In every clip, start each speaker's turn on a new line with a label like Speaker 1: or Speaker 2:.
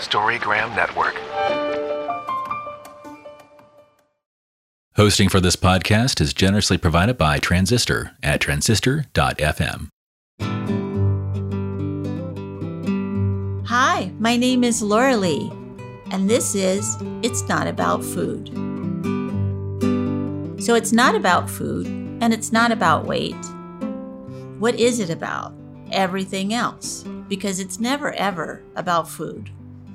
Speaker 1: Storygram Network.
Speaker 2: Hosting for this podcast is generously provided by Transistor at transistor.fm.
Speaker 3: Hi, my name is Laura Lee, and this is It's Not About Food. So, it's not about food, and it's not about weight. What is it about? Everything else, because it's never ever about food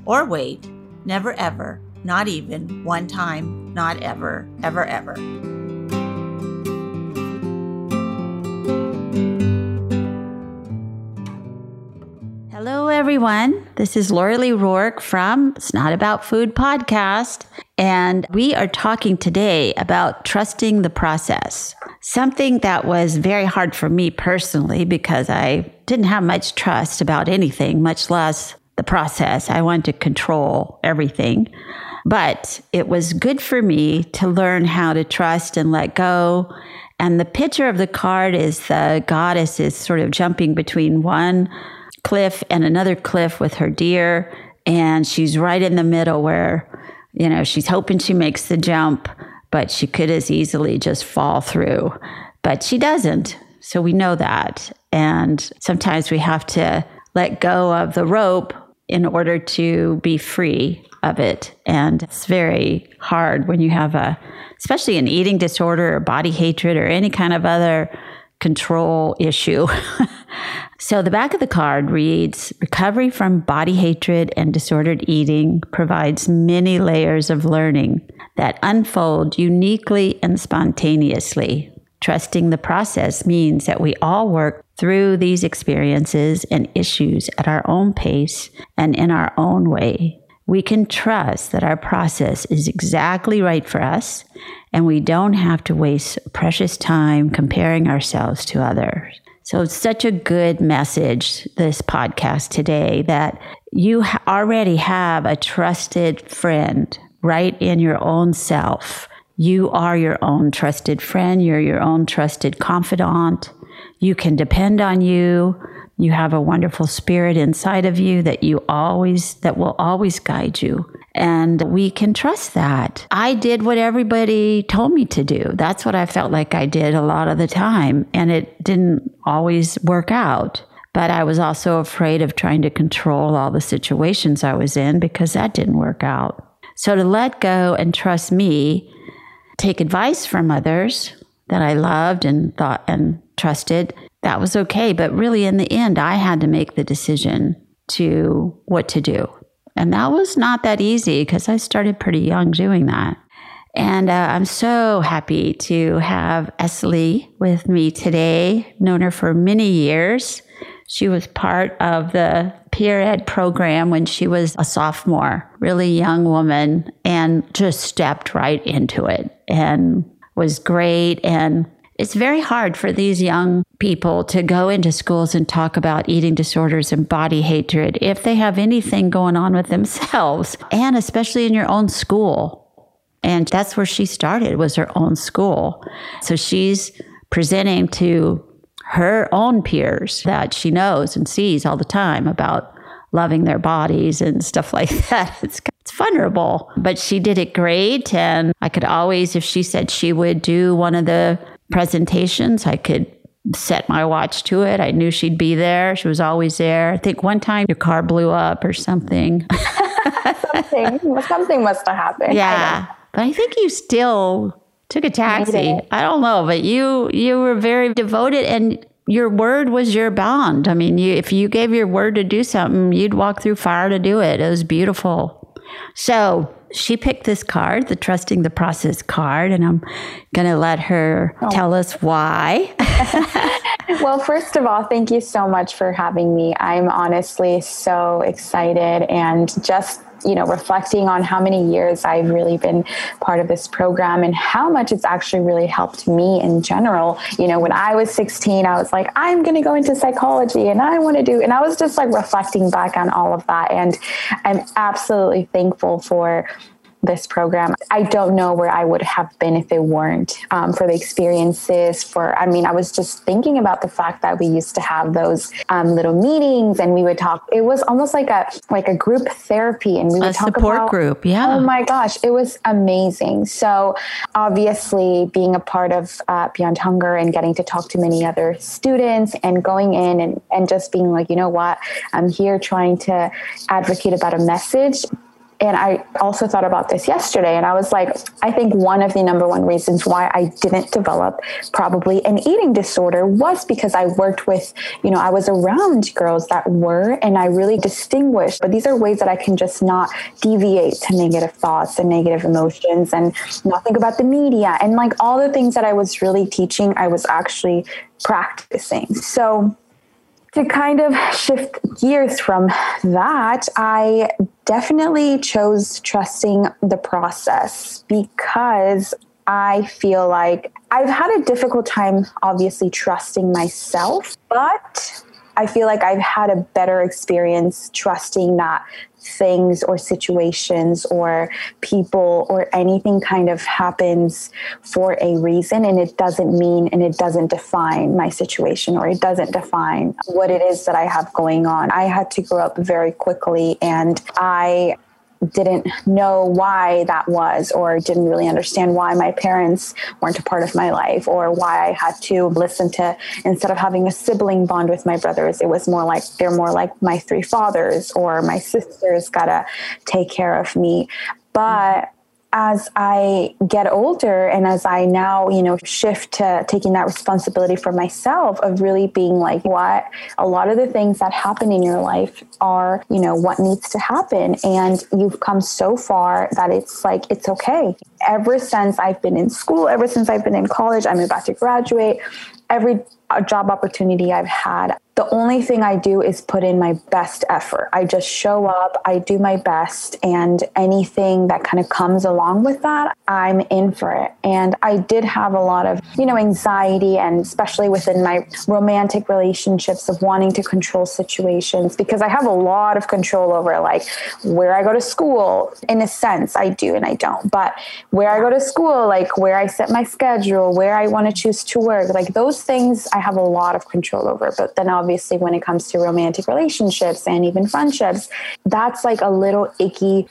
Speaker 3: or weight, never ever, not even one time, not ever, ever, ever. Everyone. This is Laura Lee Rourke from It's Not About Food podcast. And we are talking today about trusting the process. Something that was very hard for me personally because I didn't have much trust about anything, much less the process. I wanted to control everything. But it was good for me to learn how to trust and let go. And the picture of the card is the goddess is sort of jumping between one cliff and another cliff with her deer. And she's right in the middle where, you know, she's hoping she makes the jump, but she could as easily just fall through. But she doesn't. So we know that. And sometimes we have to let go of the rope in order to be free of it. And it's very hard when you have a, especially an eating disorder or body hatred or any kind of other control issue. so the back of the card reads Recovery from body hatred and disordered eating provides many layers of learning that unfold uniquely and spontaneously. Trusting the process means that we all work through these experiences and issues at our own pace and in our own way. We can trust that our process is exactly right for us, and we don't have to waste precious time comparing ourselves to others. So it's such a good message, this podcast today, that you already have a trusted friend right in your own self you are your own trusted friend. You're your own trusted confidant. You can depend on you. You have a wonderful spirit inside of you that you always, that will always guide you. And we can trust that. I did what everybody told me to do. That's what I felt like I did a lot of the time. And it didn't always work out. But I was also afraid of trying to control all the situations I was in because that didn't work out. So to let go and trust me take advice from others that I loved and thought and trusted, that was okay. But really, in the end, I had to make the decision to what to do. And that was not that easy because I started pretty young doing that. And uh, I'm so happy to have Esli with me today. Known her for many years. She was part of the peer ed program when she was a sophomore, really young woman, and just stepped right into it and was great. And it's very hard for these young people to go into schools and talk about eating disorders and body hatred if they have anything going on with themselves, and especially in your own school. And that's where she started was her own school. So she's presenting to her own peers that she knows and sees all the time about loving their bodies and stuff like that. It's, it's vulnerable, but she did it great. And I could always, if she said she would do one of the presentations, I could set my watch to it. I knew she'd be there. She was always there. I think one time your car blew up or something.
Speaker 4: something, something must have happened.
Speaker 3: Yeah. I but I think you still took a taxi. I don't know, but you you were very devoted and your word was your bond. I mean, you if you gave your word to do something, you'd walk through fire to do it. It was beautiful. So she picked this card, the trusting the process card, and I'm going to let her oh. tell us why.
Speaker 4: well, first of all, thank you so much for having me. I'm honestly so excited and just you know, reflecting on how many years I've really been part of this program and how much it's actually really helped me in general. You know, when I was 16, I was like, I'm going to go into psychology and I want to do, and I was just like reflecting back on all of that. And I'm absolutely thankful for this program. I don't know where I would have been if it weren't um, for the experiences. For, I mean, I was just thinking about the fact that we used to have those um, little meetings and we would talk. It was almost like a, like a group therapy and we would
Speaker 3: a
Speaker 4: talk
Speaker 3: support
Speaker 4: about,
Speaker 3: group. Yeah.
Speaker 4: Oh my gosh. It was amazing. So obviously being a part of uh, Beyond Hunger and getting to talk to many other students and going in and, and just being like, you know what, I'm here trying to advocate about a message and I also thought about this yesterday, and I was like, I think one of the number one reasons why I didn't develop probably an eating disorder was because I worked with, you know, I was around girls that were, and I really distinguished. But these are ways that I can just not deviate to negative thoughts and negative emotions and not think about the media and like all the things that I was really teaching, I was actually practicing. So, to kind of shift gears from that, I definitely chose trusting the process because I feel like I've had a difficult time, obviously, trusting myself, but I feel like I've had a better experience trusting that things or situations or people or anything kind of happens for a reason and it doesn't mean and it doesn't define my situation or it doesn't define what it is that I have going on. I had to grow up very quickly and I didn't know why that was or didn't really understand why my parents weren't a part of my life or why I had to listen to instead of having a sibling bond with my brothers it was more like they're more like my three fathers or my sisters got to take care of me. But as I get older and as I now, you know, shift to taking that responsibility for myself of really being like, what a lot of the things that happen in your life are, you know, what needs to happen. And you've come so far that it's like, it's okay. Ever since I've been in school, ever since I've been in college, I'm about to graduate, every job opportunity I've had, the only thing I do is put in my best effort. I just show up, I do my best, and anything that kind of comes along with that, I'm in for it. And I did have a lot of, you know, anxiety, and especially within my romantic relationships of wanting to control situations because I have a lot of control over like where I go to school. In a sense, I do and I don't. But where I go to school, like where I set my schedule, where I want to choose to work, like those things I have a lot of control over. But then I'll obviously when it comes to romantic relationships and even friendships that's like a little icky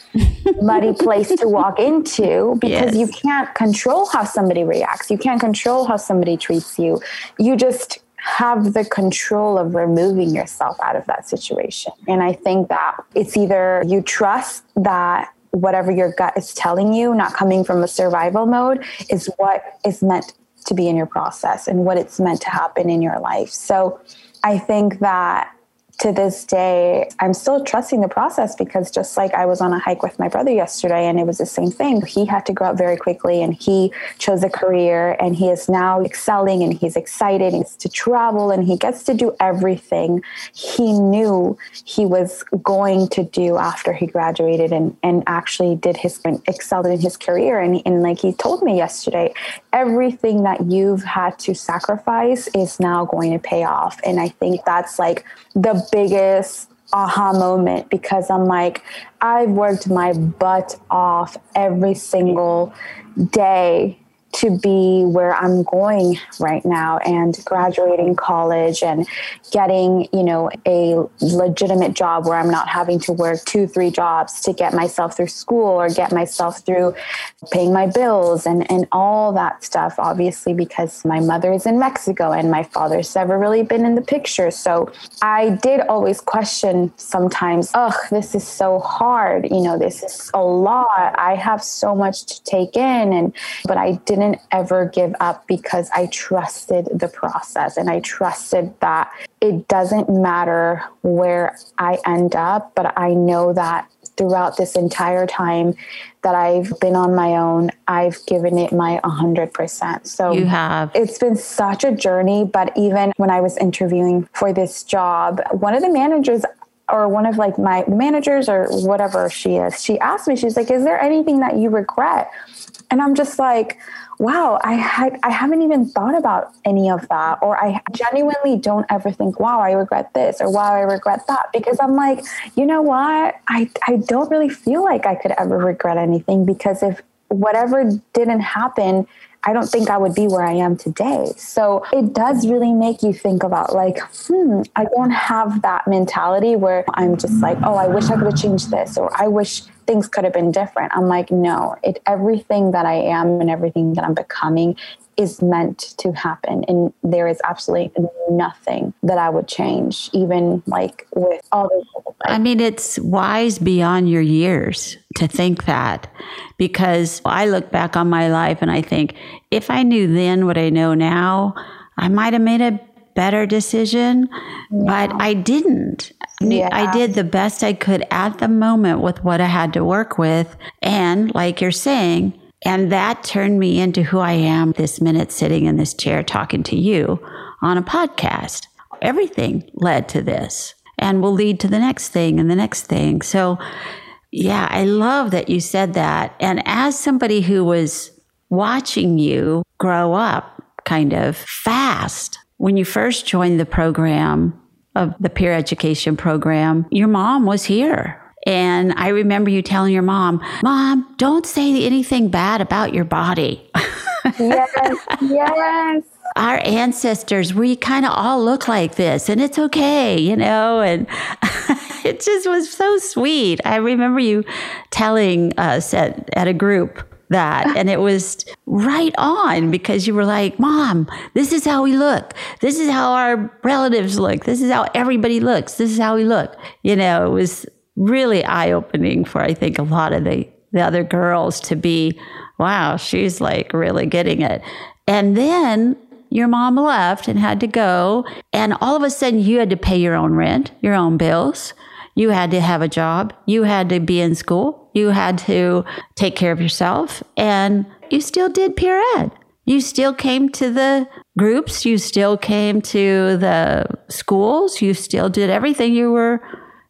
Speaker 4: muddy place to walk into because yes. you can't control how somebody reacts you can't control how somebody treats you you just have the control of removing yourself out of that situation and i think that it's either you trust that whatever your gut is telling you not coming from a survival mode is what is meant to be in your process and what it's meant to happen in your life. So I think that to this day, I'm still trusting the process because just like I was on a hike with my brother yesterday and it was the same thing. He had to grow up very quickly and he chose a career and he is now excelling and he's excited. Gets to travel and he gets to do everything he knew he was going to do after he graduated and, and actually did his excelled in his career. And, and like he told me yesterday, everything that you've had to sacrifice is now going to pay off. And I think that's like the biggest aha moment because I'm like, I've worked my butt off every single day to be where I'm going right now and graduating college and getting, you know, a legitimate job where I'm not having to work two, three jobs to get myself through school or get myself through paying my bills and, and all that stuff, obviously, because my mother is in Mexico and my father's never really been in the picture. So I did always question sometimes, ugh, this is so hard. You know, this is a lot. I have so much to take in. And, but I didn't didn't ever give up because I trusted the process and I trusted that it doesn't matter where I end up, but I know that throughout this entire time that I've been on my own, I've given it my 100%. So
Speaker 3: you have.
Speaker 4: It's been such a journey, but even when I was interviewing for this job, one of the managers or one of like my managers or whatever she is, she asked me, she's like, Is there anything that you regret? And I'm just like, wow, I I haven't even thought about any of that. Or I genuinely don't ever think, wow, I regret this or wow, I regret that. Because I'm like, you know what? I I don't really feel like I could ever regret anything because if whatever didn't happen, I don't think I would be where I am today. So it does really make you think about like, hmm, I don't have that mentality where I'm just like, oh, I wish I could have changed this or I wish things could have been different. I'm like, no, it everything that I am and everything that I'm becoming is meant to happen and there is absolutely nothing that i would change even like with all the
Speaker 3: i mean it's wise beyond your years to think that because i look back on my life and i think if i knew then what i know now i might have made a better decision yeah. but i didn't yeah. i did the best i could at the moment with what i had to work with and like you're saying and that turned me into who I am this minute sitting in this chair talking to you on a podcast. Everything led to this and will lead to the next thing and the next thing. So, yeah, I love that you said that. And as somebody who was watching you grow up kind of fast, when you first joined the program of the peer education program, your mom was here and I remember you telling your mom, Mom, don't say anything bad about your body.
Speaker 4: yes, yes.
Speaker 3: Our ancestors, we kind of all look like this, and it's okay, you know? And it just was so sweet. I remember you telling us at, at a group that and it was right on because you were like mom this is how we look this is how our relatives look this is how everybody looks this is how we look you know it was really eye opening for, I think, a lot of the, the other girls to be, wow, she's like really getting it. And then your mom left and had to go. And all of a sudden, you had to pay your own rent, your own bills. You had to have a job. You had to be in school. You had to take care of yourself. And you still did peer ed. You still came to the groups. You still came to the schools. You still did everything you were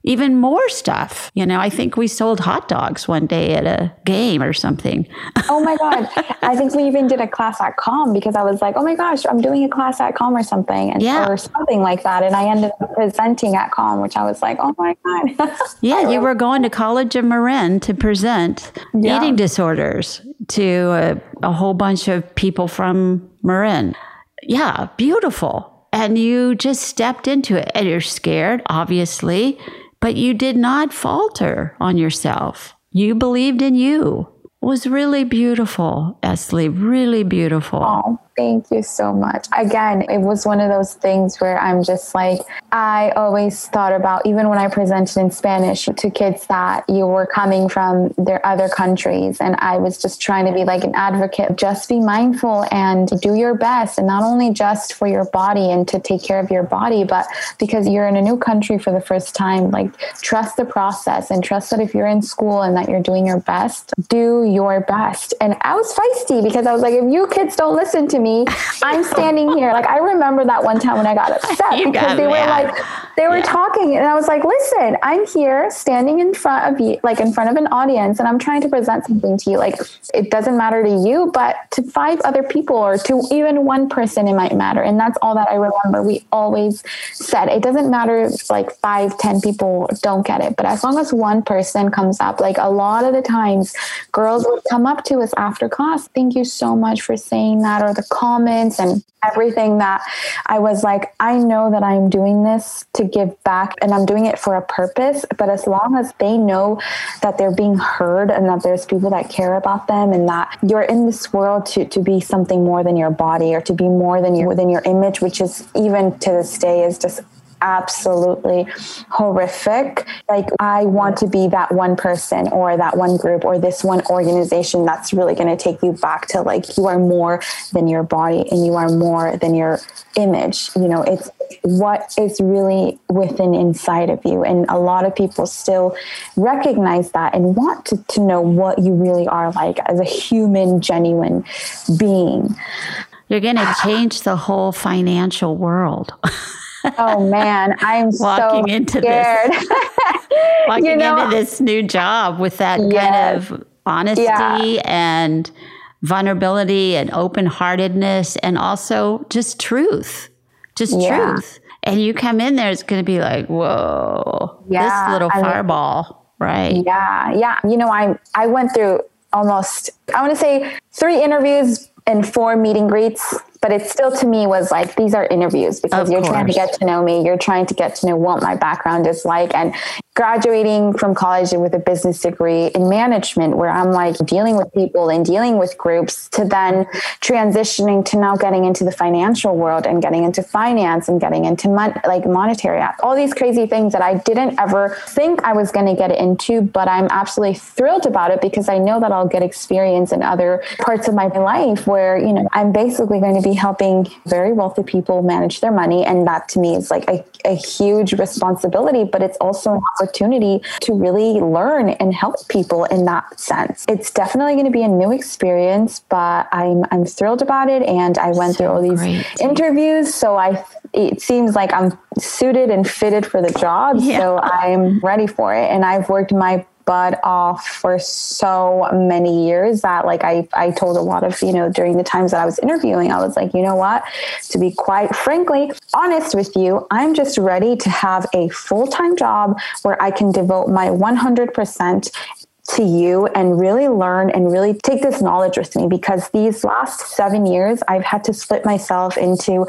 Speaker 3: even more stuff. You know, I think we sold hot dogs one day at a game or something.
Speaker 4: oh my God. I think we even did a class at COM because I was like, oh my gosh, I'm doing a class at COM or something. And, yeah. Or something like that. And I ended up presenting at COM, which I was like, oh my God.
Speaker 3: yeah, you were going to College of Marin to present yeah. eating disorders to a, a whole bunch of people from Marin. Yeah, beautiful and you just stepped into it and you're scared obviously but you did not falter on yourself. You believed in you. It was really beautiful, Esli, really beautiful.
Speaker 4: Oh, Thank you so much. Again, it was one of those things where I'm just like, I always thought about, even when I presented in Spanish to kids that you were coming from their other countries. And I was just trying to be like an advocate. Just be mindful and do your best. And not only just for your body and to take care of your body, but because you're in a new country for the first time, like trust the process and trust that if you're in school and that you're doing your best, do your best. And I was feisty because I was like, if you kids don't listen to me, me. I'm standing here. Like I remember that one time when I got upset you because got they mad. were like they were yeah. talking and I was like, listen, I'm here standing in front of you, like in front of an audience, and I'm trying to present something to you. Like it doesn't matter to you, but to five other people or to even one person, it might matter. And that's all that I remember. We always said it doesn't matter if like five, ten people don't get it. But as long as one person comes up, like a lot of the times girls would come up to us after class, thank you so much for saying that, or the comments and everything that I was like, I know that I'm doing this to give back and I'm doing it for a purpose. But as long as they know that they're being heard and that there's people that care about them and that you're in this world to, to be something more than your body or to be more than your within your image, which is even to this day is just absolutely horrific. Like, I want to be that one person or that one group or this one organization that's really going to take you back to like you are more than your body and you are more than your image. You know, it's what is really within inside of you. And a lot of people still recognize that and want to, to know what you really are like as a human, genuine being.
Speaker 3: You're going to change the whole financial world.
Speaker 4: oh man, I'm
Speaker 3: walking
Speaker 4: so
Speaker 3: into
Speaker 4: scared.
Speaker 3: this, walking you know, into this new job with that yes. kind of honesty yeah. and vulnerability and open heartedness and also just truth, just yeah. truth. And you come in there, it's going to be like, whoa, yeah, this little fireball, right?
Speaker 4: Yeah, yeah. You know, I I went through almost I want to say three interviews and four meet and greets but it still to me was like these are interviews because of you're course. trying to get to know me you're trying to get to know what my background is like and graduating from college with a business degree in management where i'm like dealing with people and dealing with groups to then transitioning to now getting into the financial world and getting into finance and getting into mon- like monetary all these crazy things that i didn't ever think i was going to get into but i'm absolutely thrilled about it because i know that i'll get experience in other parts of my life where you know i'm basically going to be helping very wealthy people manage their money. And that to me is like a, a huge responsibility, but it's also an opportunity to really learn and help people in that sense. It's definitely going to be a new experience, but I'm, I'm thrilled about it. And I went so through all these great. interviews. So I, it seems like I'm suited and fitted for the job. Yeah. So I'm ready for it. And I've worked my butt off for so many years that like I, I told a lot of, you know, during the times that I was interviewing, I was like, you know what, to be quite frankly honest with you, I'm just ready to have a full-time job where I can devote my 100% to you and really learn and really take this knowledge with me. Because these last seven years, I've had to split myself into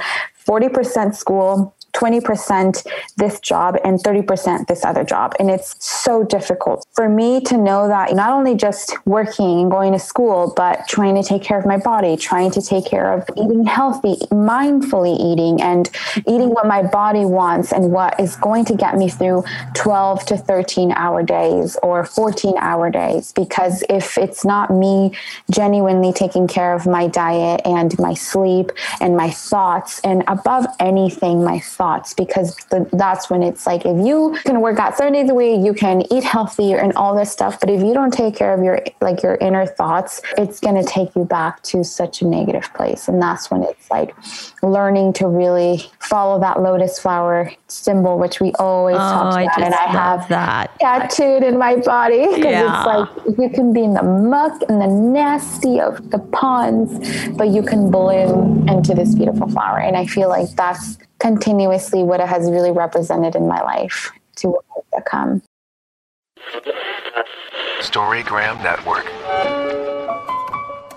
Speaker 4: 40% school, 20% this job and 30% this other job. And it's so difficult for me to know that not only just working and going to school, but trying to take care of my body, trying to take care of eating healthy, mindfully eating, and eating what my body wants and what is going to get me through 12 to 13 hour days or 14 hour days. Because if it's not me genuinely taking care of my diet and my sleep and my thoughts, and above anything, my thoughts thoughts because the, that's when it's like if you can work out seven days a week, you can eat healthy and all this stuff. But if you don't take care of your like your inner thoughts, it's going to take you back to such a negative place. And that's when it's like learning to really follow that lotus flower symbol, which we always oh, talk about. I and I have
Speaker 3: that
Speaker 4: tattooed in my body because yeah. it's like you can be in the muck and the nasty of the ponds, but you can bloom into this beautiful flower. And I feel like that's continuously what it has really represented in my life to what has become.
Speaker 1: Storygram Network.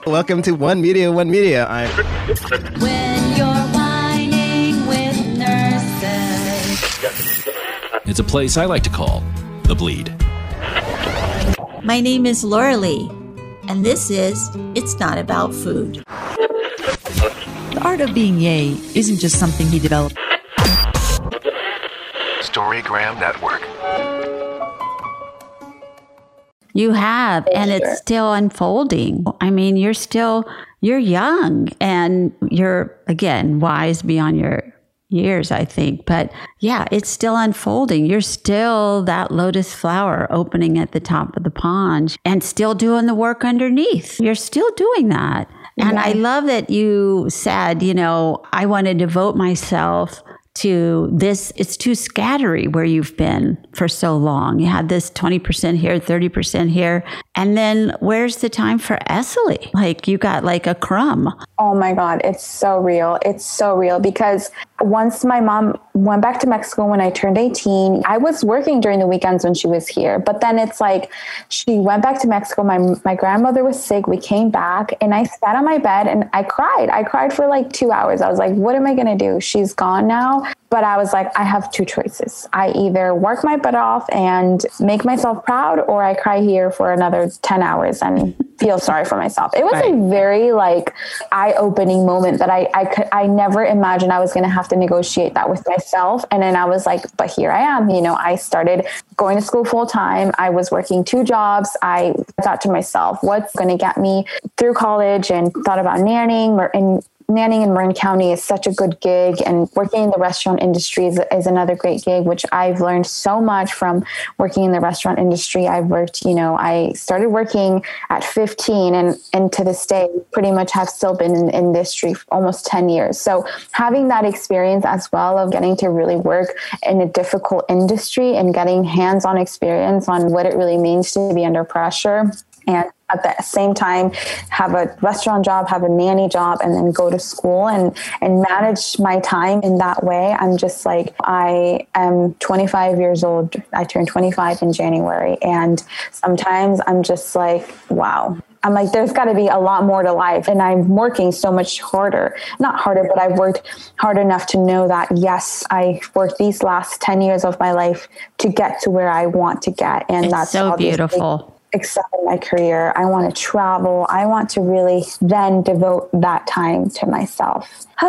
Speaker 5: Welcome to One Media, One Media. I'm.
Speaker 6: When you're whining with nurses.
Speaker 2: It's a place I like to call the Bleed.
Speaker 3: My name is Laura Lee, and this is It's Not About Food.
Speaker 7: The art of being yay isn't just something he developed.
Speaker 1: Storygram Network.
Speaker 3: You have, and it's still unfolding. I mean, you're still, you're young and you're, again, wise beyond your years, I think. But yeah, it's still unfolding. You're still that lotus flower opening at the top of the pond and still doing the work underneath. You're still doing that. And I love that you said, you know, I want to devote myself to this. It's too scattery where you've been for so long. You had this 20% here, 30% here. And then where's the time for Esily? Like you got like a crumb.
Speaker 4: Oh my God. It's so real. It's so real because once my mom went back to Mexico when I turned 18, I was working during the weekends when she was here. But then it's like she went back to Mexico. My, my grandmother was sick. We came back and I sat on my bed and I cried. I cried for like two hours. I was like, what am I going to do? She's gone now. But I was like, I have two choices. I either work my butt off and make myself proud, or I cry here for another 10 hours and feel sorry for myself. It was right. a very like eye opening moment that I, I could, I never imagined I was going to have to negotiate that with myself. And then I was like, but here I am. You know, I started going to school full time. I was working two jobs. I thought to myself, what's going to get me through college and thought about nannying or, and nannying in Marin County is such a good gig, and working in the restaurant industry is, is another great gig, which I've learned so much from working in the restaurant industry. I've worked, you know, I started working at 15, and and to this day, pretty much have still been in the industry almost 10 years. So having that experience as well of getting to really work in a difficult industry and getting hands-on experience on what it really means to be under pressure and at the same time have a restaurant job have a nanny job and then go to school and and manage my time in that way i'm just like i am 25 years old i turned 25 in january and sometimes i'm just like wow I'm like, there's got to be a lot more to life. And I'm working so much harder, not harder, but I've worked hard enough to know that, yes, I worked these last 10 years of my life to get to where I want to get. And
Speaker 3: It's
Speaker 4: that's
Speaker 3: so beautiful.
Speaker 4: Excel in my career. I want to travel. I want to really then devote that time to myself.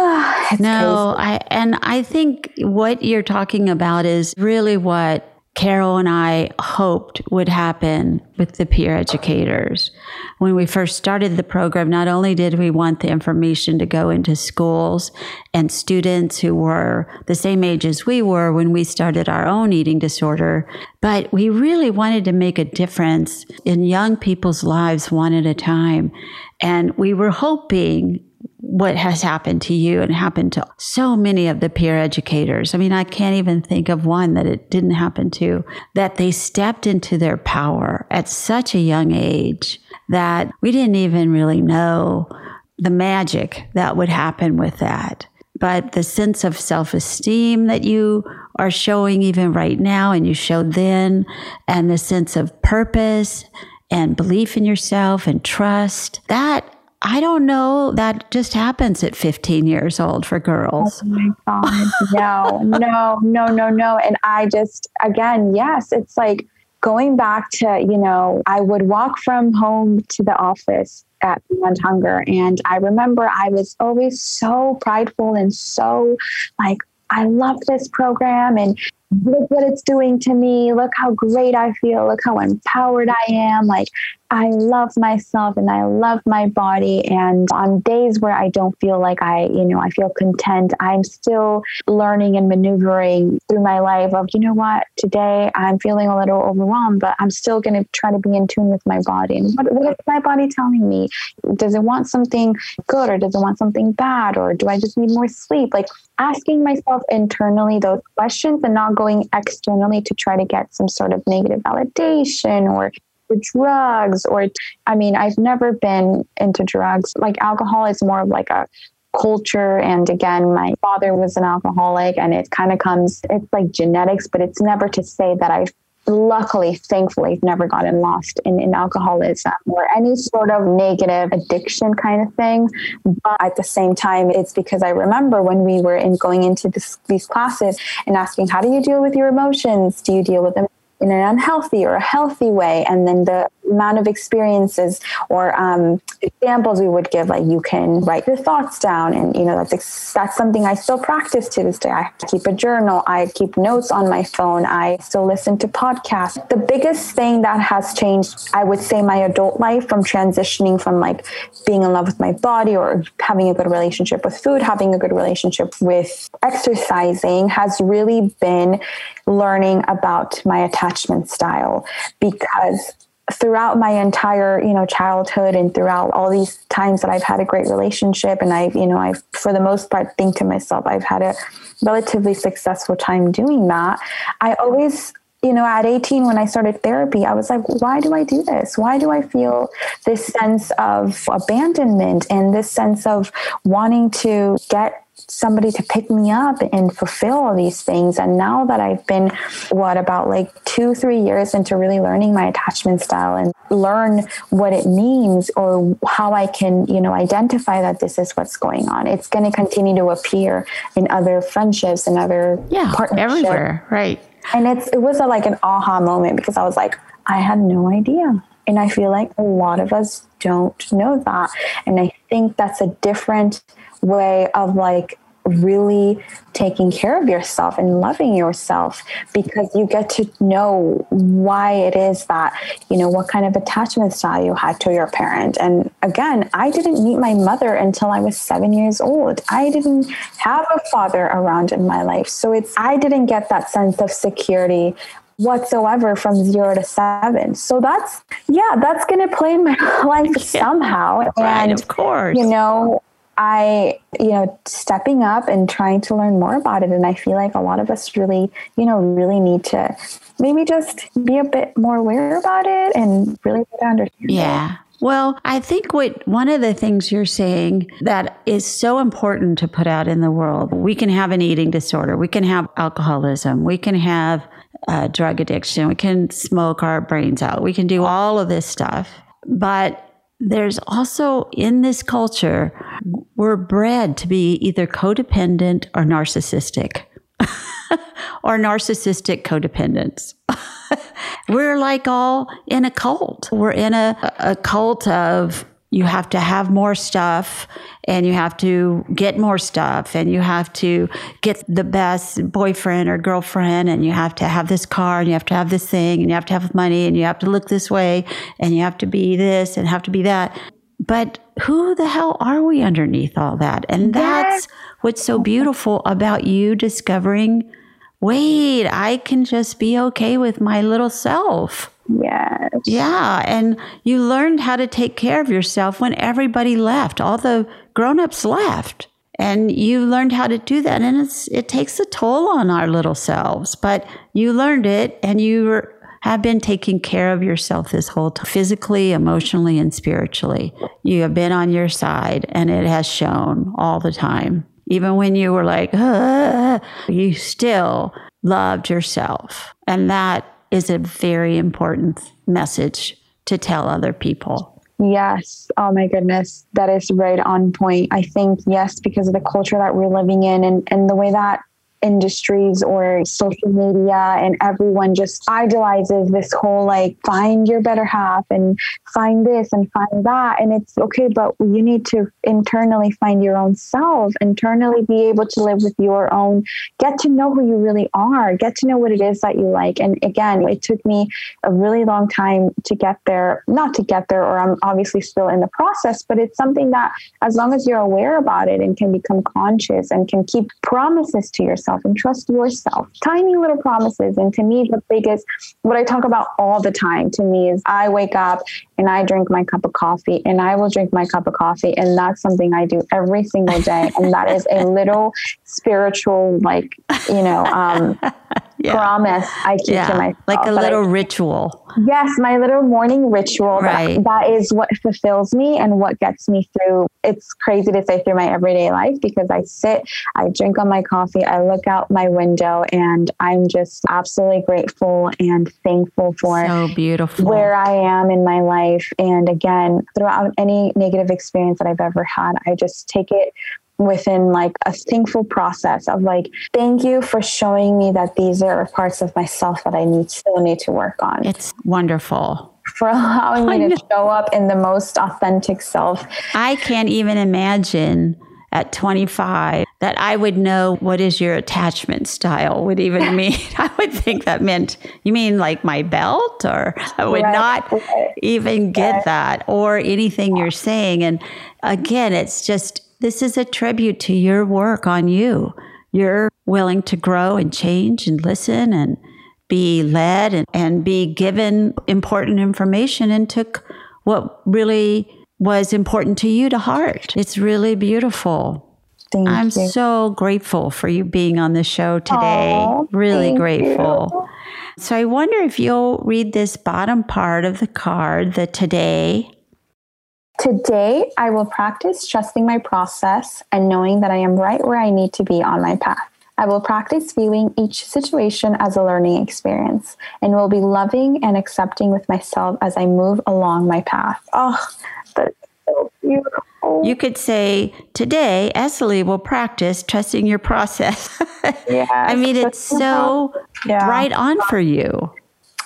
Speaker 3: No,
Speaker 4: crazy.
Speaker 3: I and I think what you're talking about is really what Carol and I hoped would happen with the peer educators. When we first started the program, not only did we want the information to go into schools and students who were the same age as we were when we started our own eating disorder, but we really wanted to make a difference in young people's lives one at a time. And we were hoping what has happened to you and happened to so many of the peer educators. I mean, I can't even think of one that it didn't happen to, that they stepped into their power at such a young age that we didn't even really know the magic that would happen with that. But the sense of self esteem that you are showing even right now and you showed then, and the sense of purpose and belief in yourself and trust, that I don't know. That just happens at 15 years old for girls.
Speaker 4: Oh my God. No, no, no, no, no. And I just, again, yes, it's like going back to, you know, I would walk from home to the office at Beyond Hunger. And I remember I was always so prideful and so like, I love this program and look what it's doing to me. Look how great I feel. Look how empowered I am. Like, I love myself and I love my body. And on days where I don't feel like I, you know, I feel content, I'm still learning and maneuvering through my life of, you know what, today I'm feeling a little overwhelmed, but I'm still going to try to be in tune with my body. And what, what is my body telling me? Does it want something good or does it want something bad? Or do I just need more sleep? Like asking myself internally those questions and not going externally to try to get some sort of negative validation or drugs or i mean i've never been into drugs. Like alcohol is more of like a culture and again my father was an alcoholic and it kind of comes it's like genetics but it's never to say that i've luckily thankfully never gotten lost in, in alcoholism or any sort of negative addiction kind of thing. But at the same time it's because i remember when we were in going into this, these classes and asking how do you deal with your emotions? Do you deal with them in an unhealthy or a healthy way and then the amount of experiences or um, examples we would give like you can write your thoughts down and you know that's ex- that's something i still practice to this day. I keep a journal. I keep notes on my phone. I still listen to podcasts. The biggest thing that has changed i would say my adult life from transitioning from like being in love with my body or having a good relationship with food having a good relationship with exercising has really been learning about my attachment style because throughout my entire you know childhood and throughout all these times that I've had a great relationship and I've you know I've for the most part think to myself I've had a relatively successful time doing that. I always you know at 18 when I started therapy I was like why do I do this? Why do I feel this sense of abandonment and this sense of wanting to get somebody to pick me up and fulfill all these things. And now that I've been, what, about like two, three years into really learning my attachment style and learn what it means or how I can, you know, identify that this is what's going on, it's going to continue to appear in other friendships and other
Speaker 3: Yeah,
Speaker 4: partnerships.
Speaker 3: everywhere. Right.
Speaker 4: And it's it was a, like an aha moment because I was like, I had no idea. And I feel like a lot of us don't know that. And I think that's a different way of like really taking care of yourself and loving yourself because you get to know why it is that, you know, what kind of attachment style you had to your parent. And again, I didn't meet my mother until I was seven years old. I didn't have a father around in my life. So it's, I didn't get that sense of security whatsoever from zero to seven. So that's, yeah, that's going to play in my life somehow.
Speaker 3: Right,
Speaker 4: and,
Speaker 3: of course.
Speaker 4: you know, I, you know, stepping up and trying to learn more about it. And I feel like a lot of us really, you know, really need to maybe just be a bit more aware about it and really understand.
Speaker 3: Yeah. Well, I think what one of the things you're saying that is so important to put out in the world, we can have an eating disorder, we can have alcoholism, we can have uh, drug addiction, we can smoke our brains out, we can do all of this stuff. But there's also in this culture, we're bred to be either codependent or narcissistic. or narcissistic codependence. We're like all in a cult. We're in a, a cult of you have to have more stuff and you have to get more stuff and you have to get the best boyfriend or girlfriend and you have to have this car and you have to have this thing and you have to have money and you have to look this way and you have to be this and have to be that. But who the hell are we underneath all that? And that's what's so beautiful about you discovering wait, I can just be okay with my little self.
Speaker 4: Yes.
Speaker 3: Yeah. And you learned how to take care of yourself when everybody left, all the grown ups left. And you learned how to do that. And it's, it takes a toll on our little selves, but you learned it and you were, have been taking care of yourself this whole time, physically, emotionally, and spiritually. You have been on your side and it has shown all the time. Even when you were like, "Ah," you still loved yourself. And that is a very important message to tell other people.
Speaker 4: Yes. Oh my goodness. That is right on point. I think, yes, because of the culture that we're living in and, and the way that industries or social media and everyone just idolizes this whole like find your better half and find this and find that. And it's okay but you need to internally find your own self internally be able to live with your own get to know who you really are get to know what it is that you like. And again it took me a really long time to get there not to get there or i'm obviously still in the process but it's something that as long as you're aware about it and can become conscious and can keep promises to yourself and trust yourself tiny little promises and to me the biggest what i talk about all the time to me is i wake up and i drink my cup of coffee and i will drink my cup of coffee and that's something i do every single day and that is a little spiritual like you know um promise i keep to myself
Speaker 3: like a
Speaker 4: that I-
Speaker 3: little ritual.
Speaker 4: Yes, my little morning ritual. that-
Speaker 3: Right.
Speaker 4: that is what fulfills me and what gets me through. It's crazy to say through my everyday life because I sit, I drink on my coffee, I look out my window, and I'm just absolutely grateful and thankful for
Speaker 3: So beautiful.
Speaker 4: where I am in my life. And again, throughout any negative experience that I've ever had, I just take it within like a thankful process of like, thank you for showing me that these are parts of myself that I need still need to work on
Speaker 3: it's wonderful.
Speaker 4: for allowing me to show up in the most authentic self.
Speaker 3: I can't even imagine at 25 that I would know what is your attachment style would even mean. I would think that meant you mean like my belt or I would
Speaker 4: Right,
Speaker 3: not
Speaker 4: right.
Speaker 3: even get that or anything you're saying and again it's just this is a tribute to your work on you. You're willing to grow and change and listen and be led and, and be given important information and took what really was important to you to heart. It's really beautiful.
Speaker 4: Thank
Speaker 3: I'm
Speaker 4: you.
Speaker 3: so grateful for you being on the show today.
Speaker 4: Aw,
Speaker 3: really grateful.
Speaker 4: you.
Speaker 3: So I wonder if you'll read this bottom part of the card, the today.
Speaker 4: Today, I will practice trusting my process and knowing that I am right where I need to be on my path. I will practice viewing each situation as a learning experience and will be loving and accepting with myself as I move along my path. Oh, that's so beautiful.
Speaker 3: You could say, today, Esily will practice trusting your process.
Speaker 4: Yes,
Speaker 3: I mean, it's so
Speaker 4: Yeah.
Speaker 3: right on for you.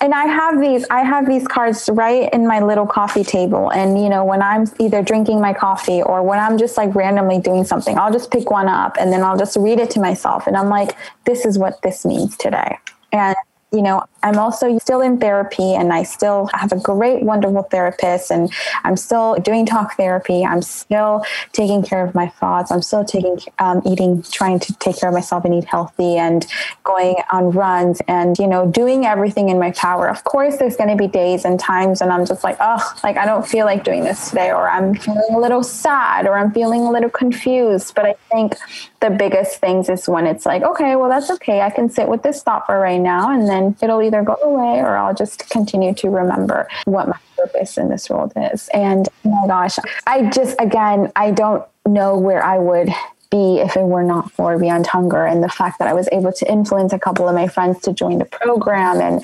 Speaker 4: And I have these, I have these cards right in my little coffee table. And, you know, when I'm either drinking my coffee or when I'm just like randomly doing something, I'll just pick one up and then I'll just read it to myself. And I'm like, this is what this means today. And you know, I'm also still in therapy and I still have a great, wonderful therapist and I'm still doing talk therapy. I'm still taking care of my thoughts. I'm still taking, um, eating, trying to take care of myself and eat healthy and going on runs and, you know, doing everything in my power. Of course, there's going to be days and times and I'm just like, oh, like I don't feel like doing this today or I'm feeling a little sad or I'm feeling a little confused. But I think the biggest things is when it's like, okay, well, that's okay. I can sit with this thought for right now and then it'll either go away or I'll just continue to remember what my purpose in this world is. And oh my gosh, I just, again, I don't know where I would be if it were not for Beyond Hunger and the fact that I was able to influence a couple of my friends to join the program and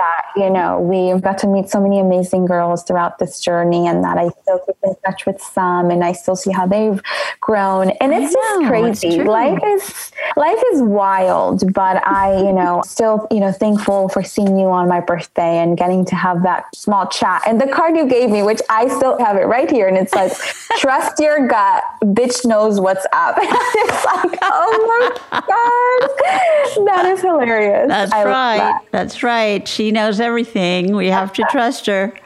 Speaker 4: that, you know, we got to meet so many amazing girls throughout this journey and that I still keep in touch with some and I still see how they've grown. And it's
Speaker 3: know,
Speaker 4: just crazy. Life is life is wild, but I, you know, still, you know, thankful for seeing you on my birthday and getting to have that small chat. And the card you gave me, which I still have it right here, and it's like "Trust your gut, bitch knows what's up." it's like, oh my god, that is hilarious.
Speaker 3: That's
Speaker 4: I
Speaker 3: right.
Speaker 4: that.
Speaker 3: That's right. She knows everything. We have to trust her.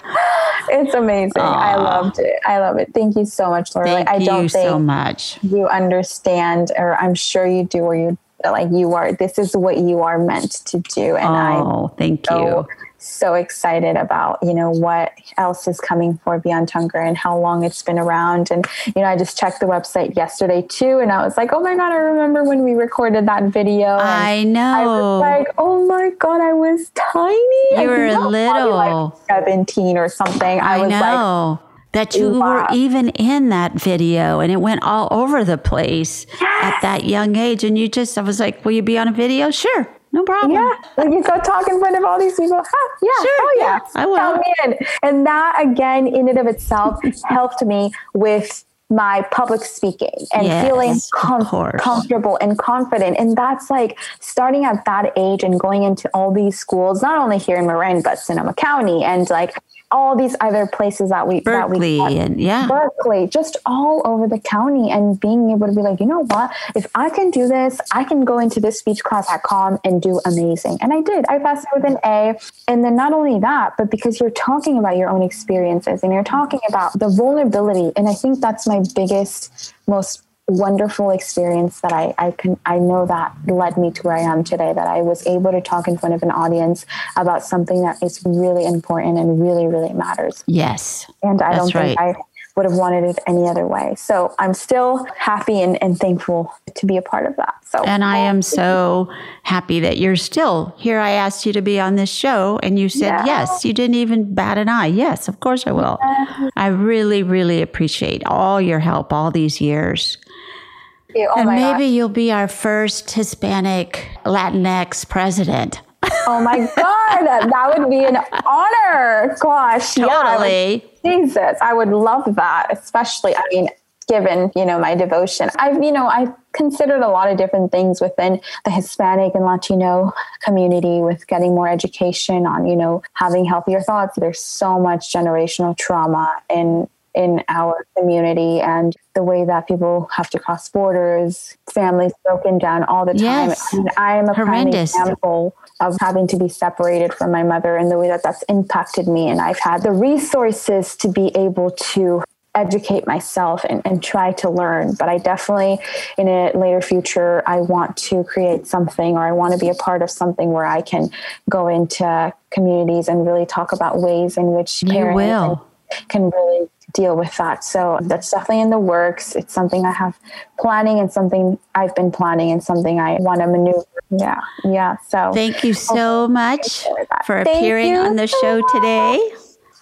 Speaker 4: It's amazing. I loved it. I love it. Thank you so much, Laura.
Speaker 3: Thank
Speaker 4: I
Speaker 3: you
Speaker 4: don't think
Speaker 3: so much.
Speaker 4: you understand, or I'm sure you do, or you like you are. This is what you are meant to do, and I
Speaker 3: Oh, thank
Speaker 4: so
Speaker 3: you.
Speaker 4: So excited about you know what else is coming for Beyond Hunger and how long it's been around. And you know, I just checked the website yesterday too, and I was like, oh my god, I remember when we recorded that video.
Speaker 3: I
Speaker 4: I
Speaker 3: know.
Speaker 4: was like, oh my god, I was tiny. I
Speaker 3: You were
Speaker 4: I like,
Speaker 3: little.
Speaker 4: seventeen or something. I,
Speaker 3: I
Speaker 4: was like.
Speaker 3: know that you
Speaker 4: wow.
Speaker 3: were ah. even in that video and it went all over the place at that young age. And you just, I was like, will you be on a video? Sure. No problem.
Speaker 4: Yeah, like you go talk in front of all these people. Huh, yeah,
Speaker 3: Sure,
Speaker 4: oh yeah,
Speaker 3: yeah, I will.
Speaker 4: Count me in. And that again, in and of itself, helped me with my public speaking and
Speaker 3: Yes,
Speaker 4: feeling com- comfortable and confident. And that's like starting at that age and going into all these schools, not only here in Marin, but Sonoma County and like all these other places that we that we
Speaker 3: Berkeley and yeah.
Speaker 4: Berkeley, just all over the county, and being able to be like, you know what? If I can do this, I can go into this speech class at COM and do amazing. And I did. I passed with an A. And then not only that, but because you're talking about your own experiences and you're talking about the vulnerability. And I think that's my biggest, most wonderful experience that I, I can I know that led me to where I am today that I was able to talk in front of an audience about something that is really important and really really matters
Speaker 3: Yes.
Speaker 4: and I don't think
Speaker 3: right.
Speaker 4: I would have wanted it any other way. So I'm still happy and, and thankful to be a part of that. So
Speaker 3: And I am so happy that you're still here. I asked you to be on this show and you said
Speaker 4: Yeah.
Speaker 3: yes. You didn't even bat an eye. Yes, of course I will. I really, really appreciate all your help all these years.
Speaker 4: Oh
Speaker 3: and
Speaker 4: my
Speaker 3: maybe
Speaker 4: gosh.
Speaker 3: you'll be our first Hispanic Latinx president.
Speaker 4: oh my god, that would be an honor. Gosh, yeah, I would-
Speaker 3: Totally.
Speaker 4: Jesus, I would love that. Especially, I mean, given you know my devotion, I've you know I've considered a lot of different things within the Hispanic and Latino community with getting more education on you know having healthier thoughts. There's so much generational trauma in in our community and the way that people have to cross borders, families broken down all the time.
Speaker 3: Yes.
Speaker 4: I I am a prime example of having to be separated from my mother and the way that that's impacted me. And I've had the resources to be able to educate myself and, and try to learn. But I definitely, in a later future, I want to create something or I want to be a part of something where I can go into communities and really talk about ways in which
Speaker 3: You
Speaker 4: parents can really deal with that. So that's definitely in the works. It's something I have planning and something I've been planning and something I want to maneuver. Yeah. Yeah. So
Speaker 3: Thank you so much for
Speaker 4: Thank
Speaker 3: appearing on the
Speaker 4: so
Speaker 3: show today.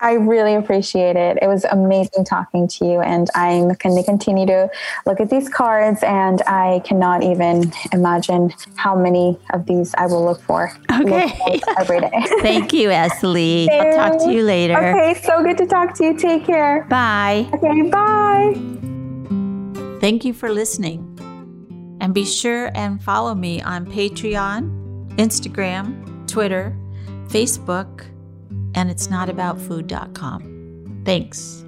Speaker 4: I really appreciate it. It was amazing talking to you, and I'm going to continue to look at these cards, and I cannot even imagine how many of these I will look for.
Speaker 3: Okay.
Speaker 4: Look for every day.
Speaker 3: Thank you, Esli. I'll talk to you later.
Speaker 4: Okay, so good to talk to you. Take care.
Speaker 3: Bye.
Speaker 4: Okay, bye.
Speaker 8: Thank you for listening. And be sure and follow me on Patreon, Instagram, Twitter, Facebook,
Speaker 3: and it's notaboutfood.com. Thanks.